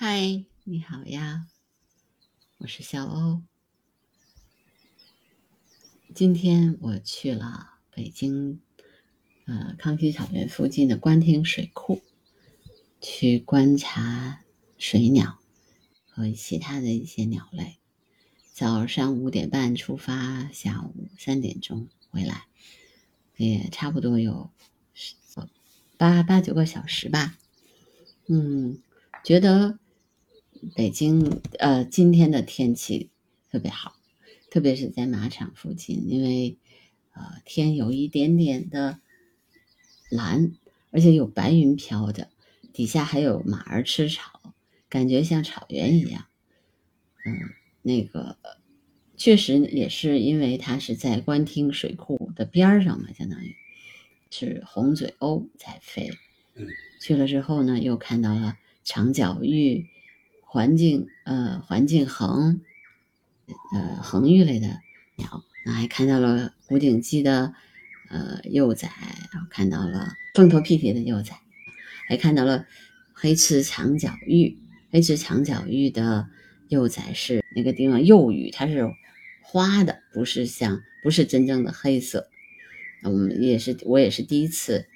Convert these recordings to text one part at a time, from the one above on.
嗨，你好呀，我是小欧。今天我去了北京，呃，康熙草原附近的官厅水库，去观察水鸟和其他的一些鸟类。早上五点半出发，下午三点钟回来，也差不多有八八九个小时吧。嗯，觉得。北京呃，今天的天气特别好，特别是在马场附近，因为呃天有一点点的蓝，而且有白云飘着，底下还有马儿吃草，感觉像草原一样。嗯，那个确实也是因为它是在官厅水库的边儿上嘛，相当于是红嘴鸥在飞。去了之后呢，又看到了长脚鹬。环境呃，环境恒，呃，恒玉类的鸟，那还看到了古顶鸡的呃幼崽，然后看到了凤头娣蹄的幼崽，还看到了黑翅长脚鹬。黑翅长脚鹬的幼崽是那个地方幼羽，它是花的，不是像不是真正的黑色。我们也是，我也是第一次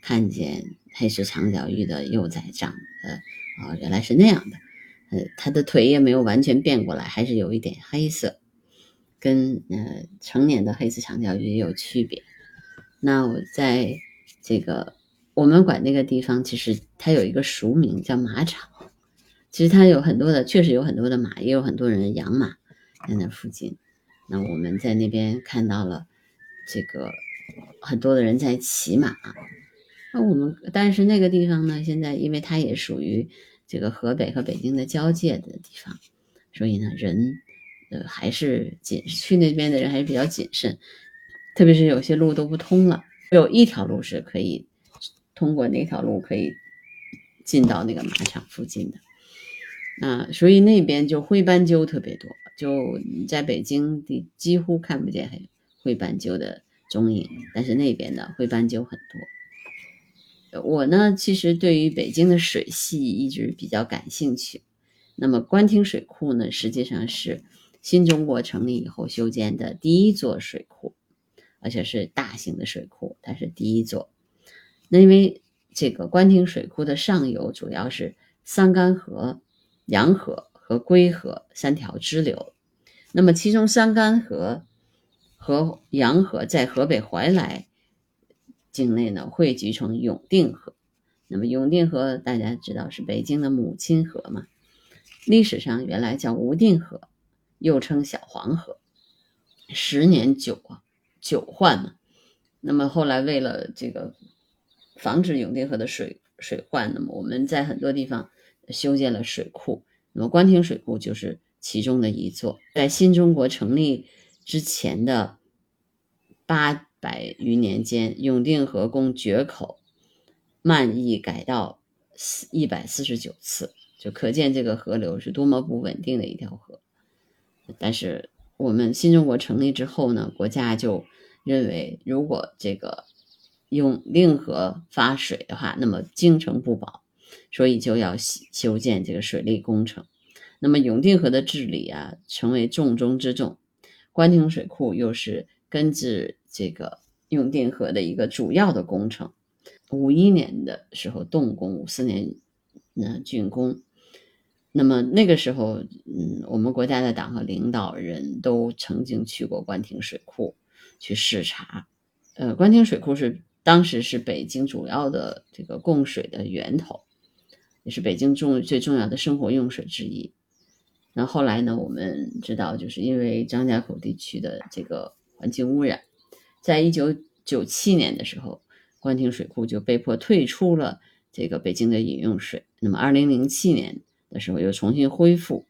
看见黑翅长脚鹬的幼崽长得啊，原来是那样的。呃，它的腿也没有完全变过来，还是有一点黑色，跟呃成年的黑色长脚鱼也有区别。那我在这个我们管那个地方，其实它有一个俗名叫马场。其实它有很多的，确实有很多的马，也有很多人养马在那附近。那我们在那边看到了这个很多的人在骑马。那我们但是那个地方呢，现在因为它也属于。这个河北和北京的交界的地方，所以呢，人呃还是谨去那边的人还是比较谨慎，特别是有些路都不通了，只有一条路是可以通过那条路可以进到那个马场附近的，啊，所以那边就灰斑鸠特别多，就在北京的几乎看不见灰斑鸠的踪影，但是那边的灰斑鸠很多。我呢，其实对于北京的水系一直比较感兴趣。那么，官厅水库呢，实际上是新中国成立以后修建的第一座水库，而且是大型的水库，它是第一座。那因为这个官厅水库的上游主要是桑干河、洋河和归河三条支流，那么其中桑干河和洋河在河北怀来。境内呢汇聚成永定河，那么永定河大家知道是北京的母亲河嘛？历史上原来叫无定河，又称小黄河，十年九啊九换嘛。那么后来为了这个防止永定河的水水患，那么我们在很多地方修建了水库，那么官厅水库就是其中的一座，在新中国成立之前的八。百余年间，永定河共决口、漫溢改道一百四十九次，就可见这个河流是多么不稳定的一条河。但是我们新中国成立之后呢，国家就认为，如果这个永定河发水的话，那么京城不保，所以就要修建这个水利工程。那么永定河的治理啊，成为重中之重。官厅水库又是根治。这个永定河的一个主要的工程，五一年的时候动工，五四年那竣工。那么那个时候，嗯，我们国家的党和领导人都曾经去过官厅水库去视察。呃，官厅水库是当时是北京主要的这个供水的源头，也是北京重最重要的生活用水之一。那后来呢，我们知道，就是因为张家口地区的这个环境污染。在一九九七年的时候，官厅水库就被迫退出了这个北京的饮用水。那么，二零零七年的时候又重新恢复，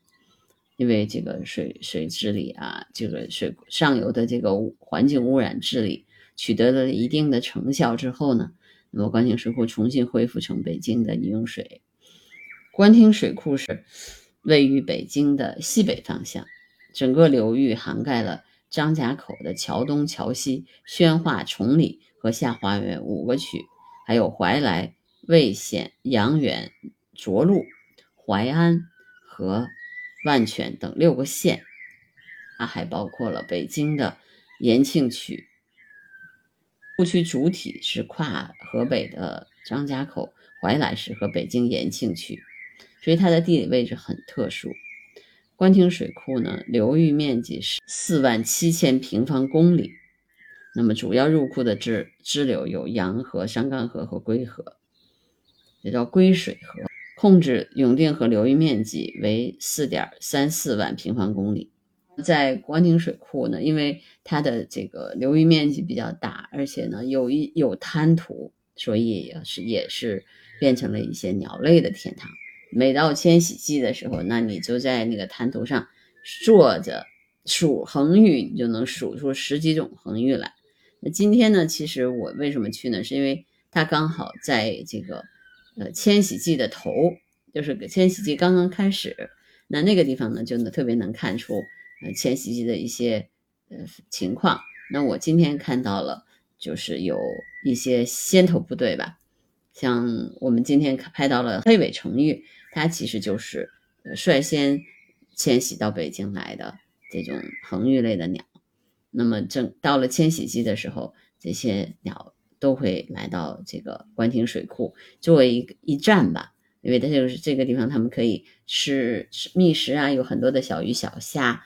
因为这个水水治理啊，这个水上游的这个环境污染治理取得了一定的成效之后呢，那么官厅水库重新恢复成北京的饮用水。官厅水库是位于北京的西北方向，整个流域涵盖了。张家口的桥东、桥西、宣化、崇礼和下花园五个区，还有怀来、魏县、阳原、涿鹿、淮安和万全等六个县，啊，还包括了北京的延庆区。故区主体是跨河北的张家口、怀来市和北京延庆区，所以它的地理位置很特殊。官厅水库呢，流域面积是四万七千平方公里。那么主要入库的支支流有洋河、山干河和归河，也叫归水河。控制永定河流域面积为四点三四万平方公里。在官厅水库呢，因为它的这个流域面积比较大，而且呢有一有滩涂，所以也是也是变成了一些鸟类的天堂。每到迁徙季的时候，那你就在那个滩涂上坐着数恒玉，你就能数出十几种恒玉来。那今天呢，其实我为什么去呢？是因为它刚好在这个呃迁徙季的头，就是迁徙季刚刚开始，那那个地方呢就能特别能看出。呃，迁徙季的一些呃情况，那我今天看到了，就是有一些先头部队吧，像我们今天拍到了黑尾成玉，它其实就是率先迁徙到北京来的这种恒玉类的鸟。那么正到了迁徙季的时候，这些鸟都会来到这个官厅水库作为一个一站吧，因为它就是这个地方，他们可以吃觅食啊，有很多的小鱼小虾。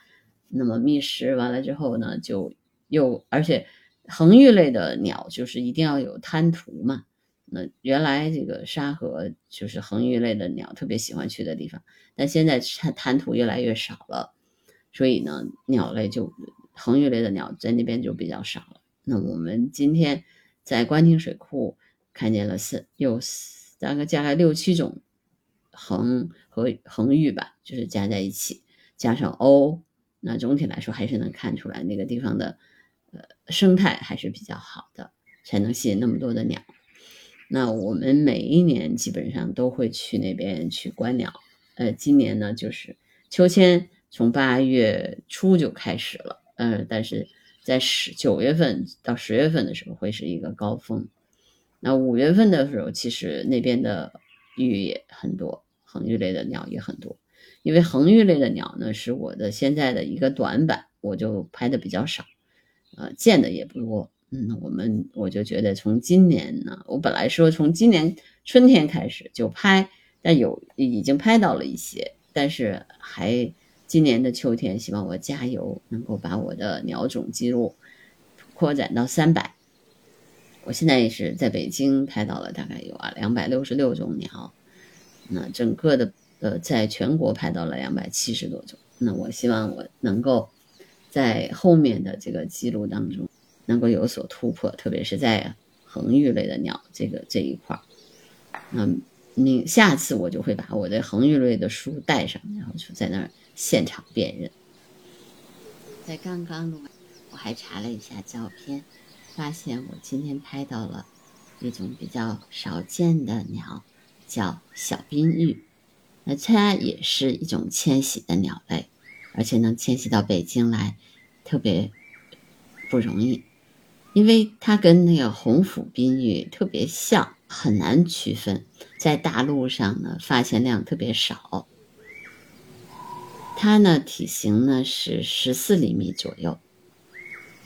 那么觅食完了之后呢，就又而且恒玉类的鸟就是一定要有滩涂嘛。那原来这个沙河就是恒鱼类的鸟特别喜欢去的地方，但现在滩滩涂越来越少了，所以呢，鸟类就恒鱼类的鸟在那边就比较少了。那我们今天在官厅水库看见了四有大概加了六七种恒和恒玉吧，就是加在一起，加上鸥。那总体来说还是能看出来那个地方的，呃，生态还是比较好的，才能吸引那么多的鸟。那我们每一年基本上都会去那边去观鸟。呃，今年呢就是秋千从八月初就开始了，呃，但是在十九月份到十月份的时候会是一个高峰。那五月份的时候，其实那边的玉也很多，恒玉类的鸟也很多。因为恒玉类的鸟呢，是我的现在的一个短板，我就拍的比较少，呃，见的也不多。嗯，我们我就觉得从今年呢，我本来说从今年春天开始就拍，但有已经拍到了一些，但是还今年的秋天，希望我加油，能够把我的鸟种记录扩展到三百。我现在也是在北京拍到了大概有啊两百六十六种鸟，那整个的。呃，在全国拍到了两百七十多种。那我希望我能够在后面的这个记录当中能够有所突破，特别是在恒玉类的鸟这个这一块儿。嗯你下次我就会把我的恒玉类的书带上，然后就在那儿现场辨认。在刚刚录，我还查了一下照片，发现我今天拍到了一种比较少见的鸟，叫小滨玉。那它也是一种迁徙的鸟类，而且能迁徙到北京来，特别不容易，因为它跟那个红腹滨玉特别像，很难区分。在大陆上呢，发现量特别少。它呢，体型呢是十四厘米左右，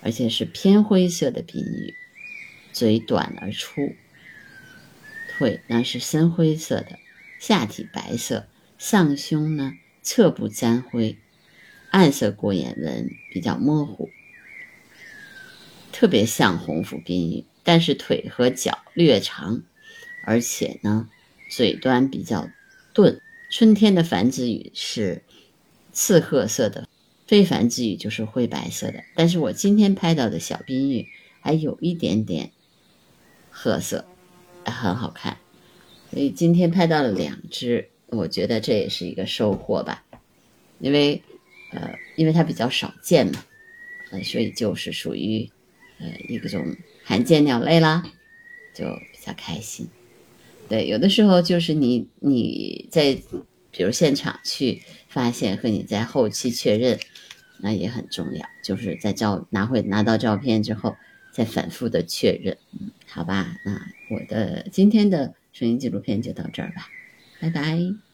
而且是偏灰色的滨玉，嘴短而粗，腿呢是深灰色的。下体白色，上胸呢侧部沾灰，暗色过眼纹比较模糊，特别像红腹滨玉，但是腿和脚略长，而且呢嘴端比较钝。春天的繁殖羽是赤褐色的，非繁殖羽就是灰白色的。但是我今天拍到的小滨玉还有一点点褐色，很好看。所以今天拍到了两只，我觉得这也是一个收获吧，因为，呃，因为它比较少见嘛，呃，所以就是属于，呃，一种罕见鸟类啦，就比较开心。对，有的时候就是你你在，比如现场去发现和你在后期确认，那也很重要，就是在照拿回拿到照片之后再反复的确认，好吧，那我的今天的。声音纪录片就到这儿吧，拜拜。